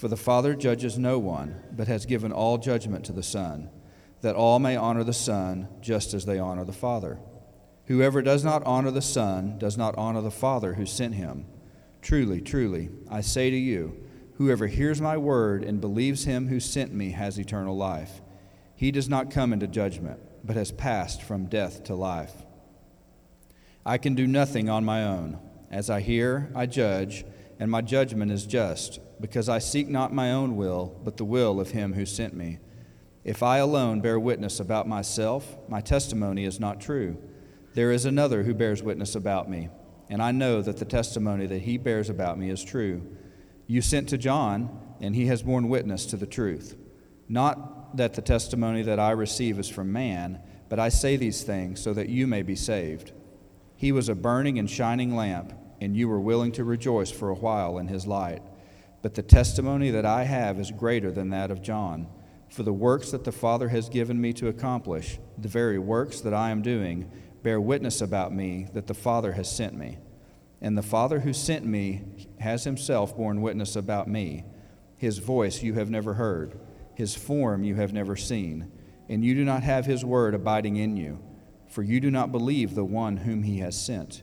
For the Father judges no one, but has given all judgment to the Son, that all may honor the Son just as they honor the Father. Whoever does not honor the Son does not honor the Father who sent him. Truly, truly, I say to you, whoever hears my word and believes him who sent me has eternal life. He does not come into judgment, but has passed from death to life. I can do nothing on my own. As I hear, I judge, and my judgment is just because I seek not my own will, but the will of him who sent me. If I alone bear witness about myself, my testimony is not true. There is another who bears witness about me, and I know that the testimony that he bears about me is true. You sent to John, and he has borne witness to the truth. Not that the testimony that I receive is from man, but I say these things so that you may be saved. He was a burning and shining lamp, and you were willing to rejoice for a while in his light. But the testimony that I have is greater than that of John. For the works that the Father has given me to accomplish, the very works that I am doing, bear witness about me that the Father has sent me. And the Father who sent me has himself borne witness about me. His voice you have never heard, his form you have never seen, and you do not have his word abiding in you, for you do not believe the one whom he has sent.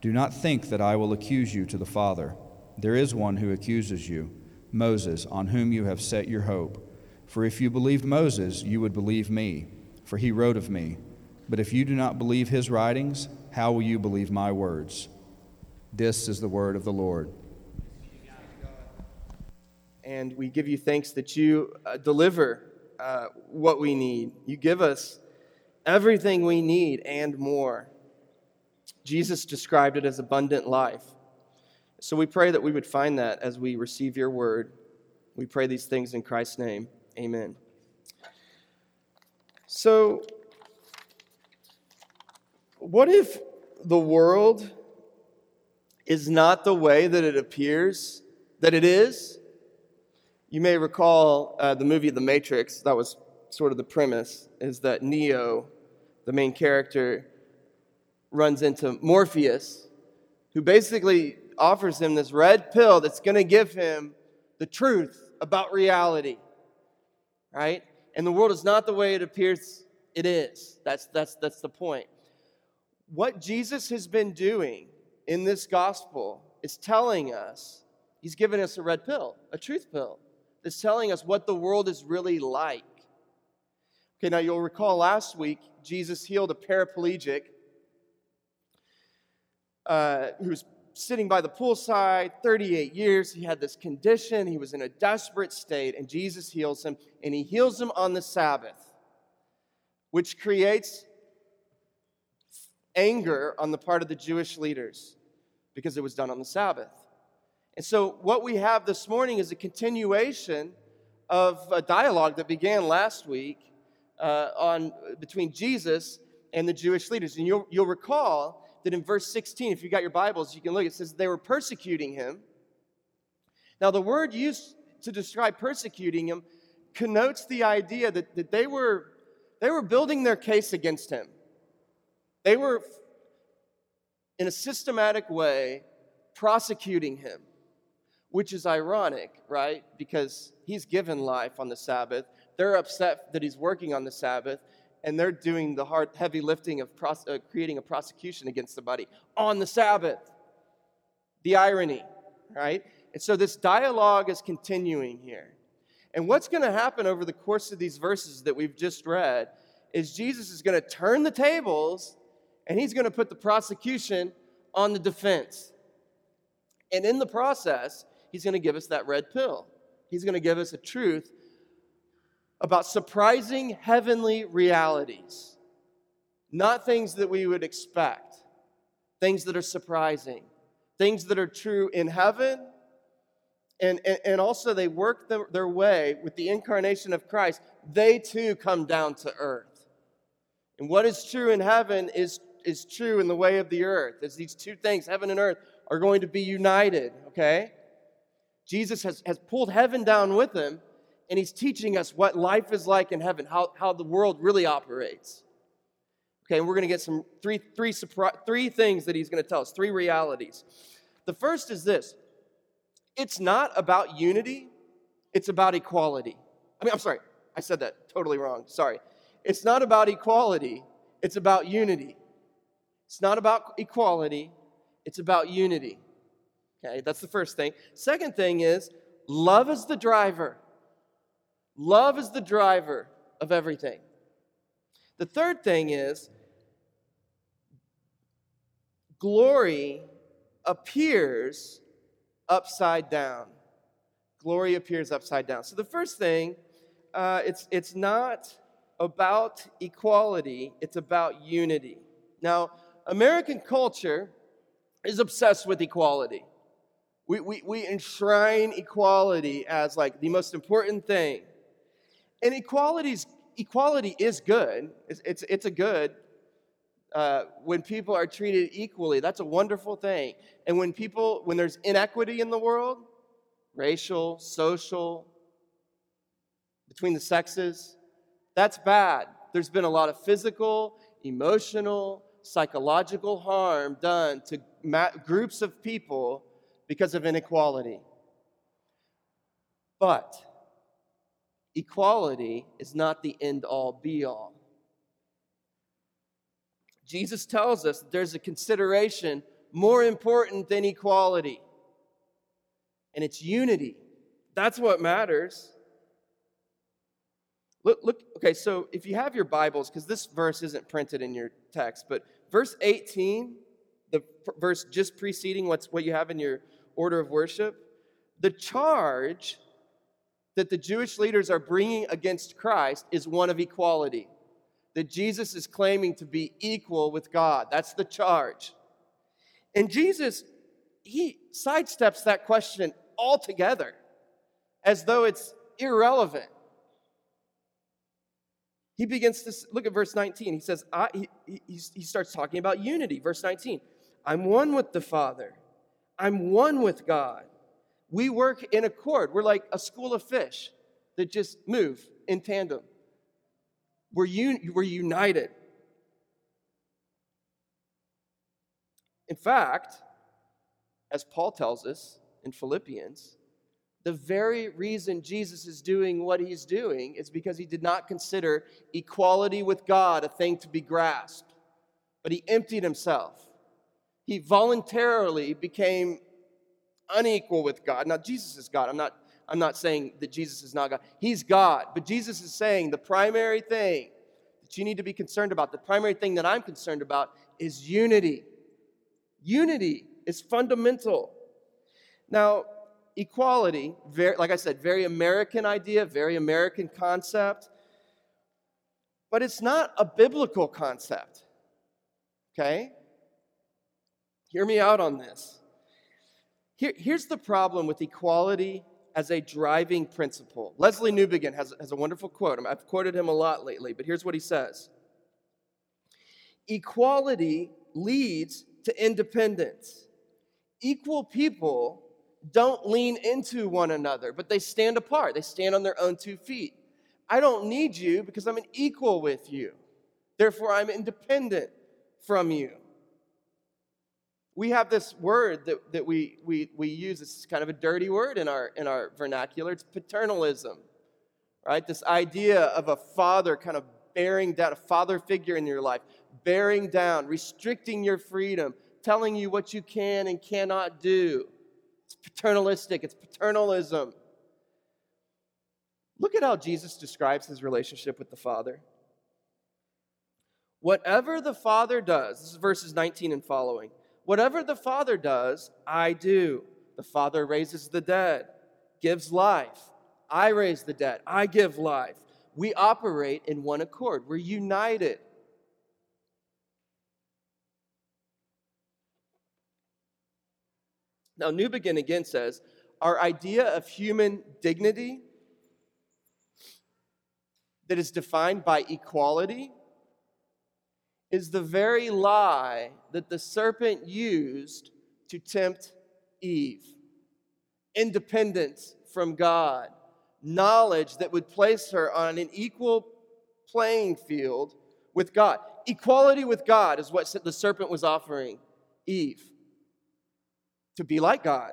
Do not think that I will accuse you to the Father. There is one who accuses you Moses, on whom you have set your hope. For if you believed Moses, you would believe me, for he wrote of me. But if you do not believe his writings, how will you believe my words? This is the word of the Lord. And we give you thanks that you uh, deliver uh, what we need. You give us everything we need and more. Jesus described it as abundant life. So we pray that we would find that as we receive your word. We pray these things in Christ's name. Amen. So, what if the world is not the way that it appears that it is? You may recall uh, the movie The Matrix. That was sort of the premise, is that Neo, the main character, runs into Morpheus, who basically offers him this red pill that's going to give him the truth about reality. Right? And the world is not the way it appears it is. That's, that's, that's the point. What Jesus has been doing in this gospel is telling us, he's given us a red pill, a truth pill, that's telling us what the world is really like. Okay, now you'll recall last week, Jesus healed a paraplegic uh, was sitting by the poolside, 38 years. He had this condition. He was in a desperate state, and Jesus heals him, and he heals him on the Sabbath, which creates anger on the part of the Jewish leaders because it was done on the Sabbath. And so, what we have this morning is a continuation of a dialogue that began last week uh, on between Jesus and the Jewish leaders. And you'll, you'll recall that in verse 16, if you got your Bibles, you can look, it says they were persecuting him. Now, the word used to describe persecuting him connotes the idea that, that they, were, they were building their case against him. They were, in a systematic way, prosecuting him, which is ironic, right? Because he's given life on the Sabbath. They're upset that he's working on the Sabbath and they're doing the hard, heavy lifting of pros- uh, creating a prosecution against somebody on the Sabbath. The irony, right? And so this dialogue is continuing here. And what's going to happen over the course of these verses that we've just read is Jesus is going to turn the tables and he's going to put the prosecution on the defense. And in the process, he's going to give us that red pill. He's going to give us a truth about surprising heavenly realities, not things that we would expect, things that are surprising, things that are true in heaven. And, and, and also, they work their, their way with the incarnation of Christ. They too come down to earth. And what is true in heaven is, is true in the way of the earth. As these two things, heaven and earth, are going to be united, okay? Jesus has, has pulled heaven down with him, and he's teaching us what life is like in heaven, how, how the world really operates. Okay, and we're going to get some three, three, three things that he's going to tell us, three realities. The first is this it's not about unity, it's about equality. I mean, I'm sorry, I said that totally wrong. Sorry. It's not about equality, it's about unity. It's not about equality, it's about unity. Okay, that's the first thing. Second thing is love is the driver. Love is the driver of everything. The third thing is glory appears upside down. Glory appears upside down. So the first thing, uh, it's, it's not about equality, it's about unity. Now, American culture is obsessed with equality. We, we, we enshrine equality as like the most important thing. And equality's, equality is good. It's, it's, it's a good. Uh, when people are treated equally, that's a wonderful thing. And when people, when there's inequity in the world, racial, social, between the sexes, that's bad. There's been a lot of physical, emotional, psychological harm done to ma- groups of people because of inequality. But equality is not the end all be all. Jesus tells us that there's a consideration more important than equality, and it's unity. That's what matters. Look, look, okay, so if you have your Bibles, because this verse isn't printed in your text, but verse 18, the verse just preceding what's what you have in your order of worship, the charge that the Jewish leaders are bringing against Christ is one of equality. That Jesus is claiming to be equal with God. That's the charge. And Jesus, he sidesteps that question altogether as though it's irrelevant. He begins to look at verse 19. He says, I, he, he, he starts talking about unity. Verse 19 I'm one with the Father I'm one with God. We work in accord. We're like a school of fish that just move in tandem. We're, un- we're united. In fact, as Paul tells us in Philippians, the very reason Jesus is doing what he's doing is because he did not consider equality with God a thing to be grasped, but he emptied himself he voluntarily became unequal with God. Now, Jesus is God. I'm not, I'm not saying that Jesus is not God. He's God. But Jesus is saying the primary thing that you need to be concerned about, the primary thing that I'm concerned about is unity. Unity is fundamental. Now, equality, very, like I said, very American idea, very American concept, but it's not a biblical concept. Okay? Hear me out on this. Here, here's the problem with equality as a driving principle. Lesslie Newbigin has, has a wonderful quote. I've quoted him a lot lately, but here's what he says Equality leads to independence. Equal people don't lean into one another, but they stand apart. They stand on their own two feet. I don't need you because I'm an equal with you. Therefore, I'm independent from you we have this word that, that we, we, we use. It's kind of a dirty word in our, in our vernacular. It's paternalism, right? This idea of a father kind of bearing down, a father figure in your life, bearing down, restricting your freedom, telling you what you can and cannot do. It's paternalistic, it's paternalism. Look at how Jesus describes his relationship with the Father. Whatever the Father does, this is verses 19 and following. Whatever the Father does, I do. The Father raises the dead, gives life. I raise the dead, I give life. We operate in one accord, we're united. Now, Newbigin again says, our idea of human dignity that is defined by equality is the very lie that the serpent used to tempt Eve. Independence from God, knowledge that would place her on an equal playing field with God. Equality with God is what the serpent was offering Eve. To be like God,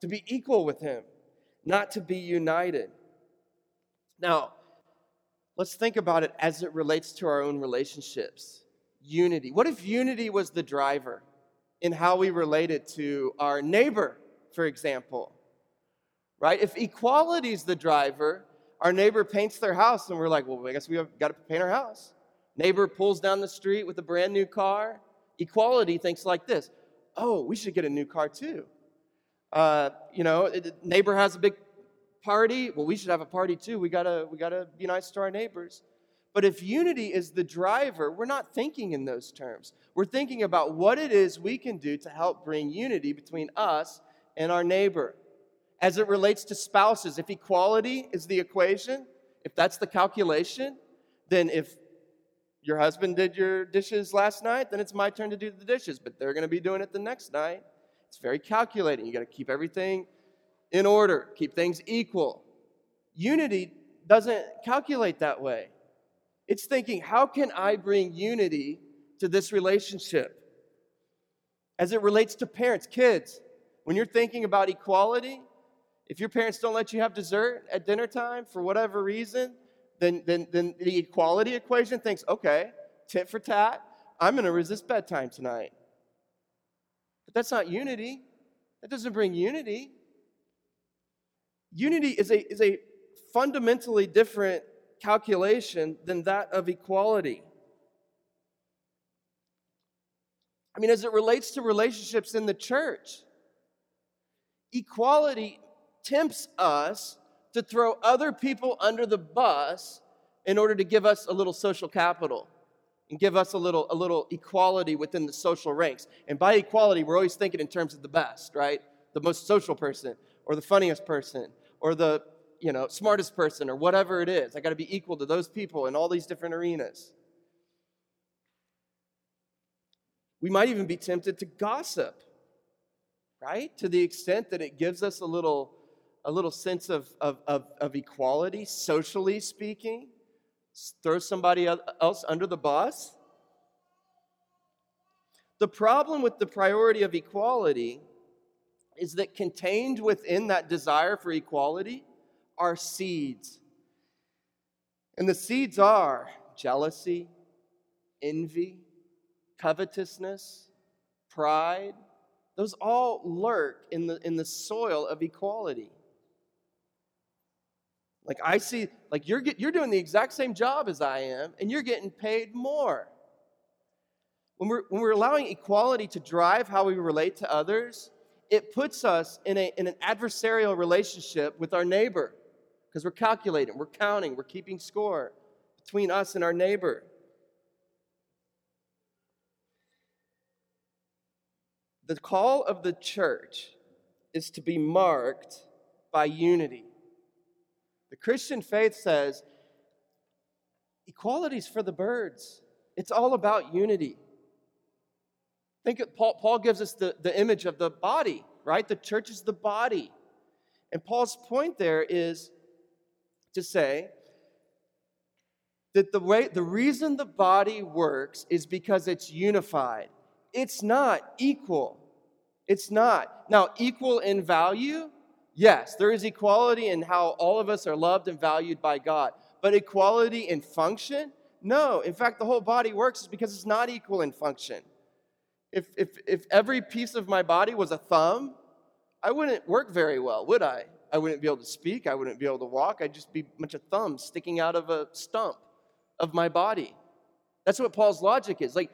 to be equal with Him, not to be united. Now, let's think about it as it relates to our own relationships. Unity. What if unity was the driver in how we related to our neighbor, for example? Right? If equality is the driver, our neighbor paints their house and we're like, well, I guess we have got to paint our house. Neighbor pulls down the street with a brand new car. Equality thinks like this oh, we should get a new car too. Uh, you know, neighbor has a big party. Well, we should have a party too. We gotta, we gotta be nice to our neighbors. But if unity is the driver, we're not thinking in those terms. We're thinking about what it is we can do to help bring unity between us and our neighbor. As it relates to spouses, if equality is the equation, if that's the calculation, then if your husband did your dishes last night, then it's my turn to do the dishes, but they're going to be doing it the next night. It's very calculating. You got to keep everything in order, keep things equal. Unity doesn't calculate that way. It's thinking, how can I bring unity to this relationship? As it relates to parents, kids, when you're thinking about equality, if your parents don't let you have dessert at dinner time for whatever reason, then, then, then the equality equation thinks, okay, tit for tat, I'm going to resist bedtime tonight. But that's not unity. That doesn't bring unity. Unity is a, is a fundamentally different calculation than that of equality. I mean, as it relates to relationships in the church, equality tempts us to throw other people under the bus in order to give us a little social capital and give us a little, a little equality within the social ranks. And by equality, we're always thinking in terms of the best, right? The most social person, or the funniest person, or the you know, smartest person, or whatever it is. I got to be equal to those people in all these different arenas. We might even be tempted to gossip, right? To the extent that it gives us a little a little sense of, of, of, of equality, socially speaking, throw somebody else under the bus. The problem with the priority of equality is that contained within that desire for equality are seeds. And the seeds are jealousy, envy, covetousness, pride. Those all lurk in the, in the soil of equality. Like I see, like you're get, you're doing the exact same job as I am, and you're getting paid more. When we're when we're allowing equality to drive how we relate to others, it puts us in a in an adversarial relationship with our neighbor, because we're calculating, we're counting, we're keeping score between us and our neighbor. The call of the church is to be marked by unity. The Christian faith says equality is for the birds, it's all about unity. Think of, Paul, Paul gives us the, the image of the body, right? The church is the body. And Paul's point there is to say that the way the reason the body works is because it's unified. It's not equal. It's not. Now, equal in value, Yes, there is equality in how all of us are loved and valued by God. But equality in function? No. In fact, the whole body works is because it's not equal in function. If, if, if every piece of my body was a thumb, I wouldn't work very well, would I? I wouldn't be able to speak. I wouldn't be able to walk. I'd just be a bunch of thumbs sticking out of a stump of my body. That's what Paul's logic is. Like,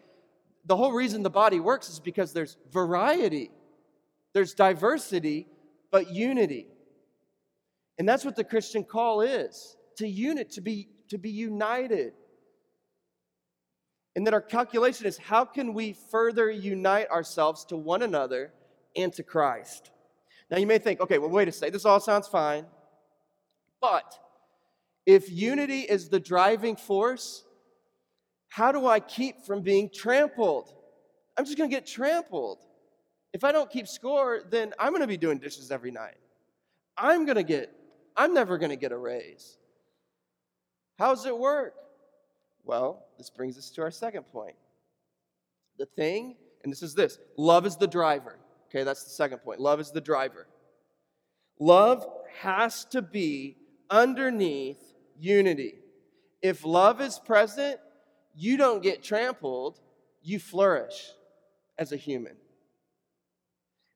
the whole reason the body works is because there's variety, there's diversity, but unity. And that's what the Christian call is to unit, to be, to be united. And that our calculation is how can we further unite ourselves to one another and to Christ? Now you may think, okay, well, wait a second, this all sounds fine. But if unity is the driving force, how do I keep from being trampled? I'm just going to get trampled. If I don't keep score, then I'm going to be doing dishes every night. I'm going to get, I'm never going to get a raise. How does it work? Well, this brings us to our second point. The thing, and this is this love is the driver. Okay, that's the second point. Love is the driver. Love has to be underneath unity. If love is present, you don't get trampled, you flourish as a human.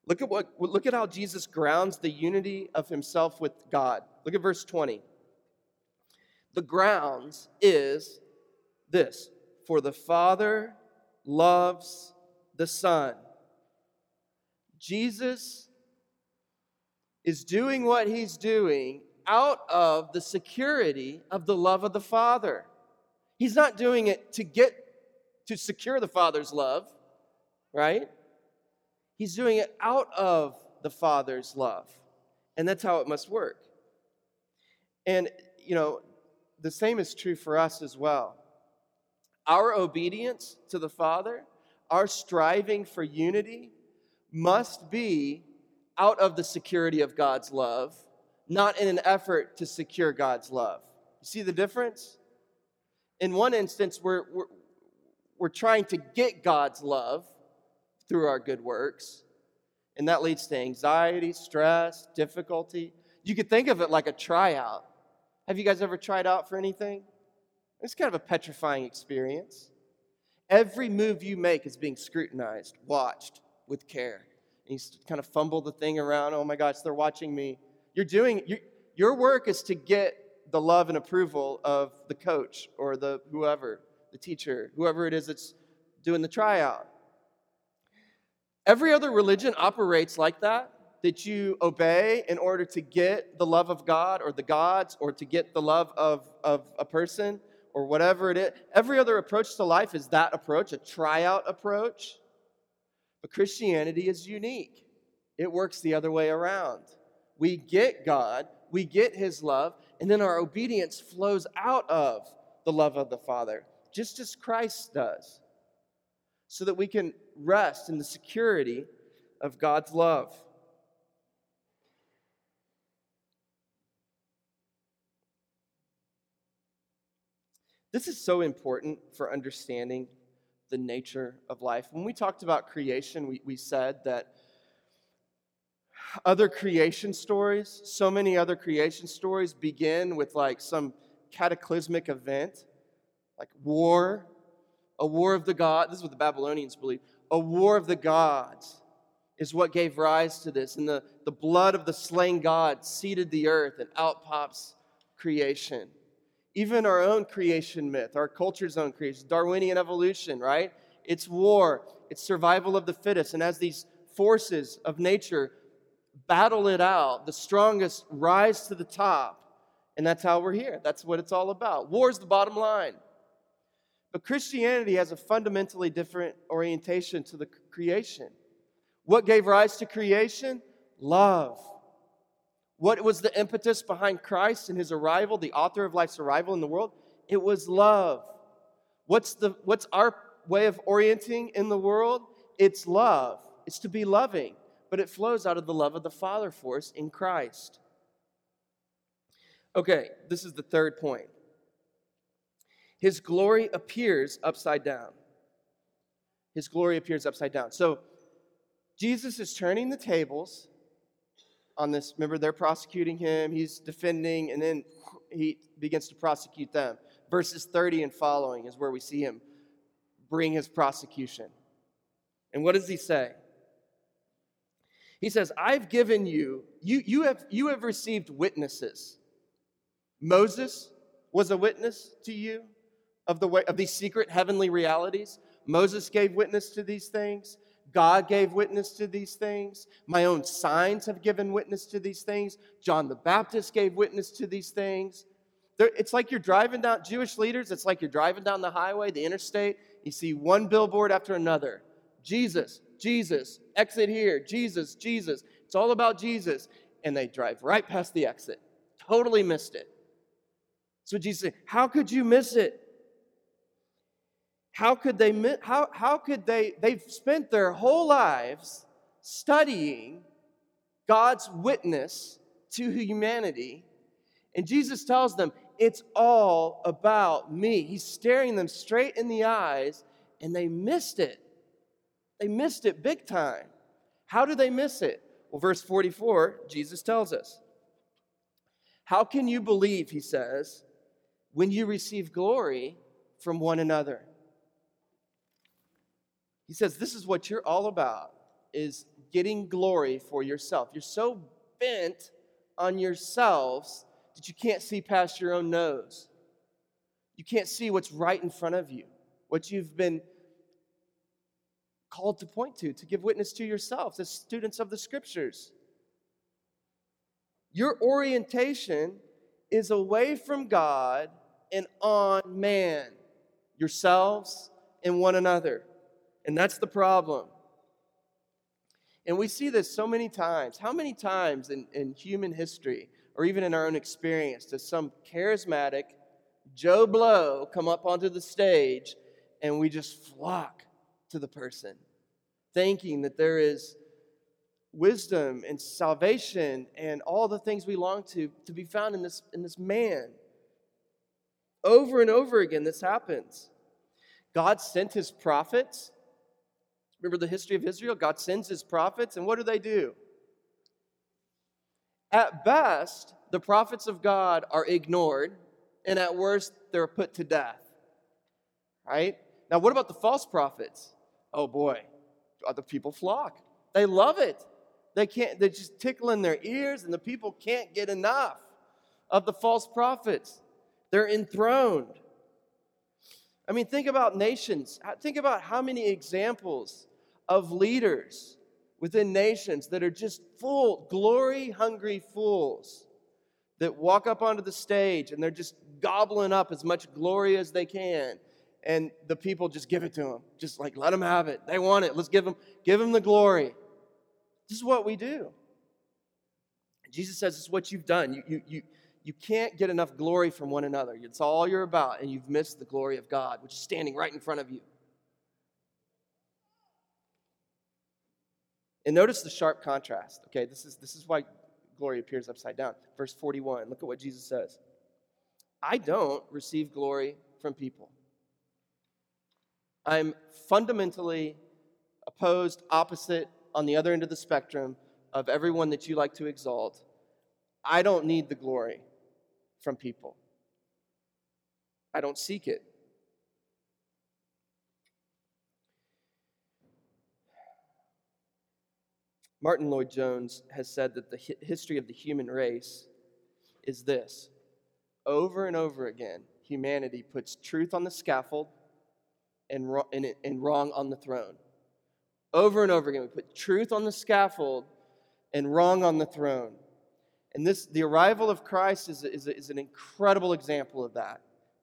Look at what look at how Jesus grounds the unity of himself with God. Look at verse 20. The grounds is this, for the Father loves the Son. Jesus is doing what he's doing out of the security of the love of the Father. He's not doing it to get to secure the Father's love, right? He's doing it out of the Father's love. And that's how it must work. And, you know, the same is true for us as well. Our obedience to the Father, our striving for unity, must be out of the security of God's love, not in an effort to secure God's love. You see the difference? in one instance, we're, we're, we're trying to get God's love through our good works, and that leads to anxiety, stress, difficulty. You could think of it like a tryout. Have you guys ever tried out for anything? It's kind of a petrifying experience. Every move you make is being scrutinized, watched with care. You kind of fumble the thing around. Oh my gosh, they're watching me. You're doing, you, your work is to get the love and approval of the coach or the whoever, the teacher, whoever it is that's doing the tryout. Every other religion operates like that, that you obey in order to get the love of God or the gods or to get the love of, of a person or whatever it is. Every other approach to life is that approach, a tryout approach. But Christianity is unique, it works the other way around. We get God, we get His love, and then our obedience flows out of the love of the Father, just as Christ does, so that we can rest in the security of God's love. This is so important for understanding the nature of life. When we talked about creation, we, we said that other creation stories, so many other creation stories begin with like some cataclysmic event, like war, a war of the gods. This is what the Babylonians believe. A war of the gods is what gave rise to this. And the, the blood of the slain God seeded the earth, and out pops creation. Even our own creation myth, our culture's own creation, Darwinian evolution, right? It's war, it's survival of the fittest. And as these forces of nature battle it out. The strongest rise to the top. And that's how we're here. That's what it's all about. War's the bottom line. But Christianity has a fundamentally different orientation to the creation. What gave rise to creation? Love. What was the impetus behind Christ and his arrival, the author of life's arrival in the world? It was love. What's, the, what's our way of orienting in the world? It's love. It's to be loving but it flows out of the love of the Father for us in Christ. Okay, this is the third point. His glory appears upside down. His glory appears upside down. So, Jesus is turning the tables on this. Remember, they're prosecuting him, he's defending, and then he begins to prosecute them. Verses 30 and following is where we see him bring his prosecution. And what does he say? He says, I've given you, you, you, have, you have received witnesses. Moses was a witness to you of, the way, of these secret heavenly realities. Moses gave witness to these things. God gave witness to these things. My own signs have given witness to these things. John the Baptist gave witness to these things. It's like you're driving down, Jewish leaders, it's like you're driving down the highway, the interstate. You see one billboard after another Jesus, Jesus, exit here, Jesus, Jesus. It's all about Jesus. And they drive right past the exit. Totally missed it. So Jesus said, How could you miss it? How could they how, how could they they've spent their whole lives studying God's witness to humanity. And Jesus tells them, it's all about me. He's staring them straight in the eyes, and they missed it. They missed it big time. How do they miss it? Well, verse 44, Jesus tells us. How can you believe, he says, when you receive glory from one another? He says, This is what you're all about, is getting glory for yourself. You're so bent on yourselves that you can't see past your own nose. You can't see what's right in front of you, what you've been called to point to, to give witness to yourselves as students of the scriptures. Your orientation is away from God and on man, yourselves and one another. And that's the problem. And we see this so many times. How many times in, in human history, or even in our own experience, does some charismatic Joe Blow come up onto the stage and we just flock to the person, thinking that there is wisdom and salvation and all the things we long to to be found in this in this man over and over again this happens god sent his prophets Remember the history of Israel? God sends his prophets, and what do they do? At best, the prophets of God are ignored, and at worst, they're put to death. Right? Now, what about the false prophets? Oh boy, uh, the people flock. They love it. They can't, they're just tickling their ears, and the people can't get enough of the false prophets. They're enthroned. I mean, think about nations. Think about how many examples of leaders within nations that are just full, glory hungry fools that walk up onto the stage and they're just gobbling up as much glory as they can. And the people just give it to them. Just like, let them have it. They want it. Let's give them, give them the glory. This is what we do. Jesus says it's what you've done. You, you, you, you can't get enough glory from one another. It's all you're about, and you've missed the glory of God, which is standing right in front of you. And notice the sharp contrast. Okay, this is, this is why glory appears upside down. Verse 41, look at what Jesus says I don't receive glory from people. I'm fundamentally opposed, opposite, on the other end of the spectrum of everyone that you like to exalt. I don't need the glory from people, I don't seek it. Martyn Lloyd-Jones has said that the history of the human race is this over and over again, humanity puts truth on the scaffold and, and, and wrong on the throne. Over and over again, we put truth on the scaffold and wrong on the throne. And this, the arrival of Christ is, is, is an incredible example of that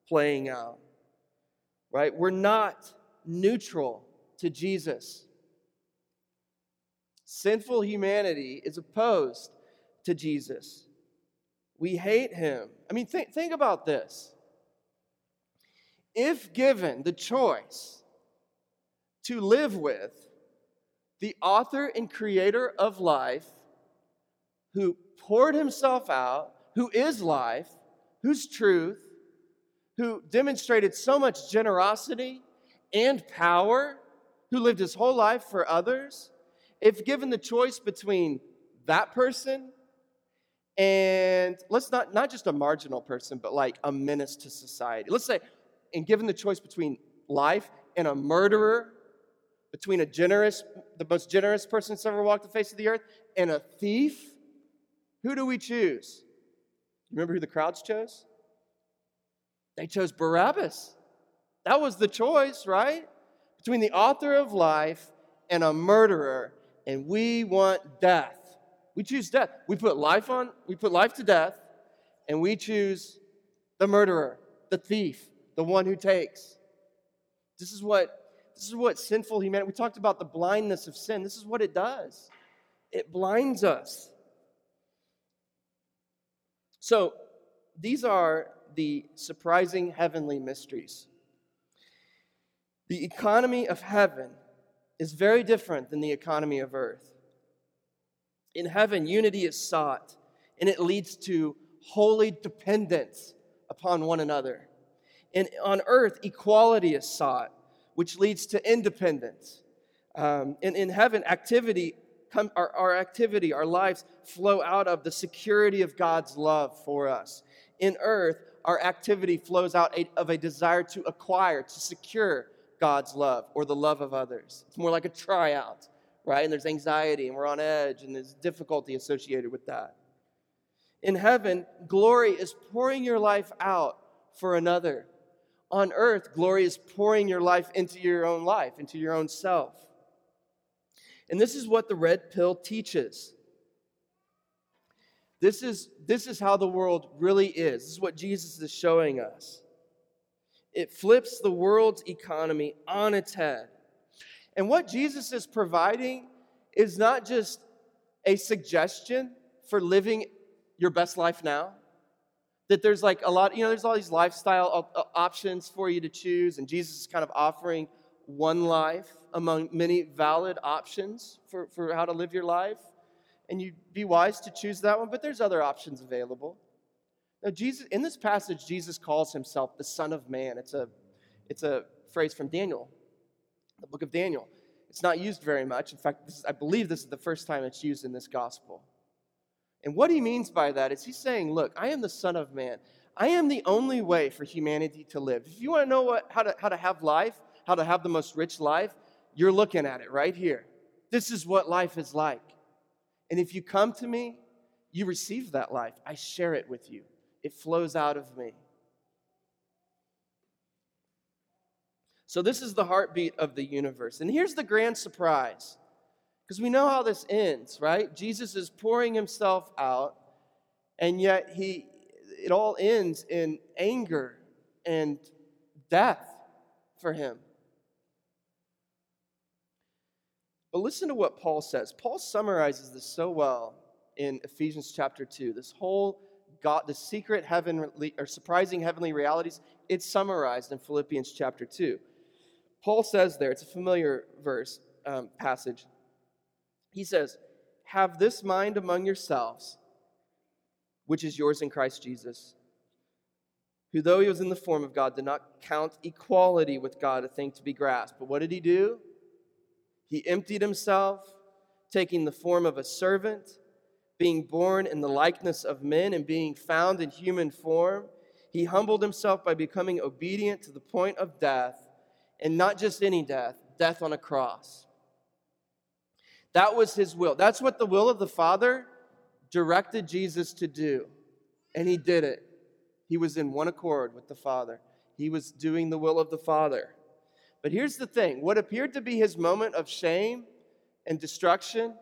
playing out. Right? We're not neutral to Jesus. Sinful humanity is opposed to Jesus. We hate him. I mean, think, think about this. If given the choice to live with the author and creator of life, who poured himself out, who is life, who's truth, who demonstrated so much generosity and power, who lived his whole life for others, if given the choice between that person and let's not not just a marginal person but like a menace to society let's say and given the choice between life and a murderer between a generous the most generous person that's ever walked the face of the earth, and a thief? Who do we choose? Remember who the crowds chose? They chose Barabbas. That was the choice, right? Between the author of life and a murderer, and we want death. We choose death. We put life on, we put life to death, and we choose the murderer, the thief, the one who takes. This is what this is what sinful humanity. We talked about the blindness of sin. This is what it does. It blinds us. So, these are the surprising heavenly mysteries. The economy of heaven is very different than the economy of earth. In heaven, unity is sought, and it leads to holy dependence upon one another. And on earth, equality is sought, which leads to independence. Um, and in heaven, activity, come, our, our activity, our lives flow out of the security of God's love for us. In earth, our activity flows out of a desire to acquire, to secure God's love or the love of others. It's more like a tryout, right? And there's anxiety and we're on edge and there's difficulty associated with that. In heaven, glory is pouring your life out for another. On earth, glory is pouring your life into your own life, into your own self. And this is what the red pill teaches. This is, this is how the world really is. This is what Jesus is showing us. It flips the world's economy on its head. And what Jesus is providing is not just a suggestion for living your best life now. That there's like a lot, you know, there's all these lifestyle uh, options for you to choose, and Jesus is kind of offering one life among many valid options for, for how to live your life. And you'd be wise to choose that one, but there's other options available. Now, Jesus, in this passage, Jesus calls himself the Son of Man. It's a, it's a phrase from Daniel, the book of Daniel. It's not used very much. In fact, is, I believe this is the first time it's used in this gospel. And what he means by that is he's saying, Look, I am the Son of Man. I am the only way for humanity to live. If you want to know what, how, to, how to have life, how to have the most rich life, you're looking at it right here. This is what life is like. And if you come to me, you receive that life. I share it with you it flows out of me. So, this is the heartbeat of the universe. And here's the grand surprise because we know how this ends, right? Jesus is pouring himself out, and yet he, it all ends in anger and death for him. But listen to what Paul says. Paul summarizes this so well in Ephesians chapter 2. This whole God, the secret heavenly or surprising heavenly realities, it's summarized in Philippians chapter 2. Paul says there, it's a familiar verse, um, passage. He says, Have this mind among yourselves, which is yours in Christ Jesus, who, though he was in the form of God, did not count equality with God a thing to be grasped. But what did he do? He emptied himself, taking the form of a servant being born in the likeness of men and being found in human form, he humbled himself by becoming obedient to the point of death, and not just any death, death on a cross. That was his will. That's what the will of the Father directed Jesus to do. And he did it. He was in one accord with the Father. He was doing the will of the Father. But here's the thing what appeared to be his moment of shame and destruction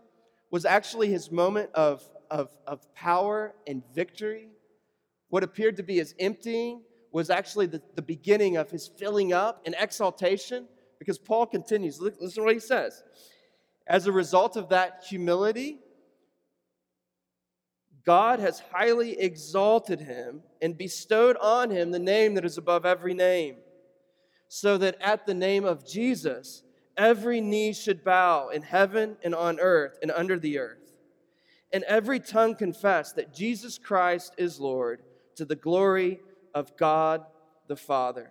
was actually his moment of, of, of power and victory. What appeared to be his emptying was actually the, the beginning of his filling up and exaltation, because Paul continues. Listen to what he says. As a result of that humility, God has highly exalted him and bestowed on him the name that is above every name, so that at the name of Jesus, every knee should bow in heaven and on earth and under the earth, and every tongue confess that Jesus Christ is Lord to the glory of God the Father.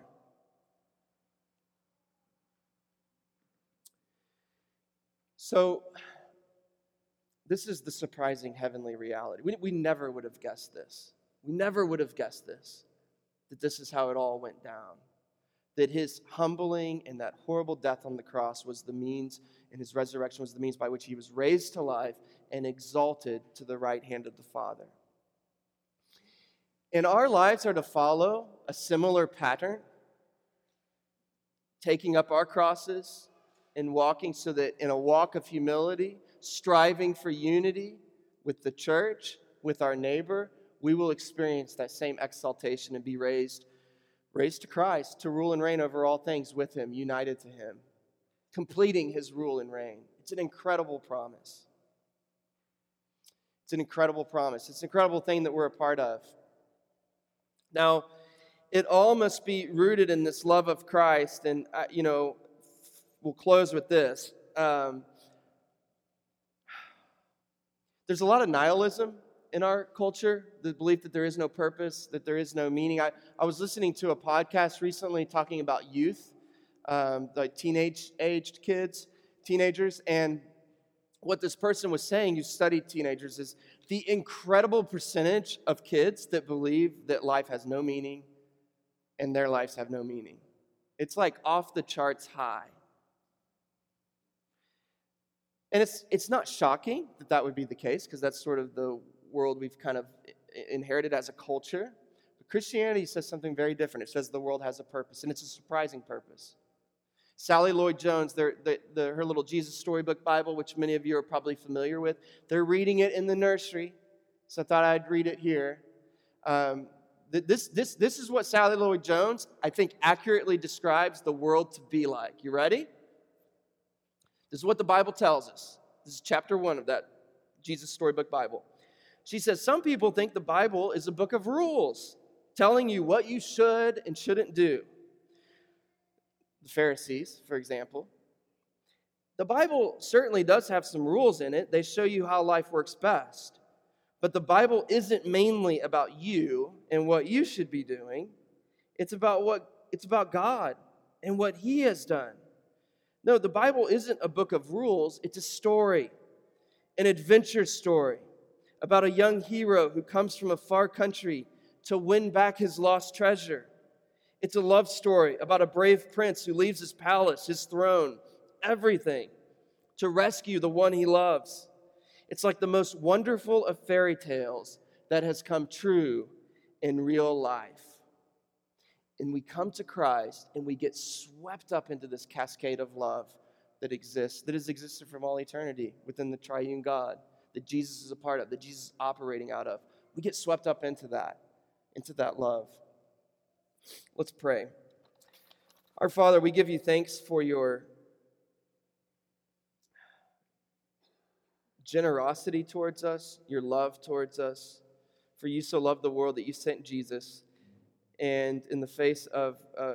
So, this is the surprising heavenly reality. We, we never would have guessed this. We never would have guessed this, that this is how it all went down that his humbling and that horrible death on the cross was the means, and his resurrection was the means by which he was raised to life and exalted to the right hand of the Father. And our lives are to follow a similar pattern, taking up our crosses and walking so that in a walk of humility, striving for unity with the church, with our neighbor, we will experience that same exaltation and be raised raised to Christ to rule and reign over all things with him, united to him, completing his rule and reign. It's an incredible promise. It's an incredible promise. It's an incredible thing that we're a part of. Now, it all must be rooted in this love of Christ. And, uh, you know, we'll close with this. Um, there's a lot of nihilism in our culture the belief that there is no purpose, that there is no meaning. I, I was listening to a podcast recently talking about youth, um, like teenage aged kids, teenagers, and what this person was saying you studied teenagers is the incredible percentage of kids that believe that life has no meaning and their lives have no meaning. It's like off the charts high. And it's, it's not shocking that that would be the case because that's sort of the world we've kind of inherited as a culture. But Christianity says something very different. It says the world has a purpose, and it's a surprising purpose. Sally Lloyd Jones, the, the, her little Jesus Storybook Bible, which many of you are probably familiar with, they're reading it in the nursery, so I thought I'd read it here. Um, this, this, this is what Sally Lloyd Jones, I think, accurately describes the world to be like. You ready? This is what the Bible tells us. This is chapter one of that Jesus Storybook Bible. She says, Some people think the Bible is a book of rules, telling you what you should and shouldn't do. The Pharisees, for example. The Bible certainly does have some rules in it, they show you how life works best. But the Bible isn't mainly about you and what you should be doing. It's about what it's about God and what he has done. No, the Bible isn't a book of rules, it's a story, an adventure story about a young hero who comes from a far country to win back his lost treasure. It's a love story about a brave prince who leaves his palace, his throne, everything to rescue the one he loves. It's like the most wonderful of fairy tales that has come true in real life. And we come to Christ and we get swept up into this cascade of love that exists, that has existed from all eternity within the triune God that Jesus is a part of, that Jesus is operating out of. We get swept up into that, into that love. Let's pray. Our Father, we give you thanks for your generosity towards us, your love towards us. For you so loved the world that you sent Jesus. And in the face of, uh,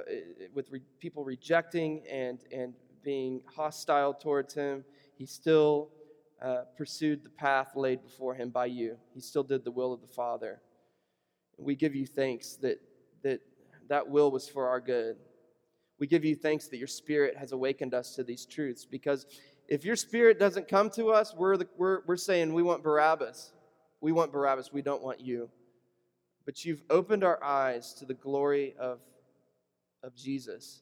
with re- people rejecting and, and being hostile towards him, he still uh, pursued the path laid before him by you. He still did the will of the Father. We give you thanks that that, that will was for our good. We give you thanks that your Spirit has awakened us to these truths because if your Spirit doesn't come to us, we're, the, we're, we're saying we want Barabbas. We want Barabbas. We don't want you. But you've opened our eyes to the glory of, of Jesus.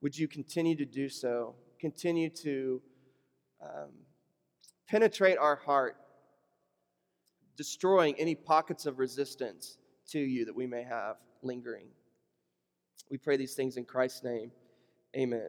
Would you continue to do so? Continue to. Um, penetrate our heart, destroying any pockets of resistance to you that we may have lingering. We pray these things in Christ's name. Amen.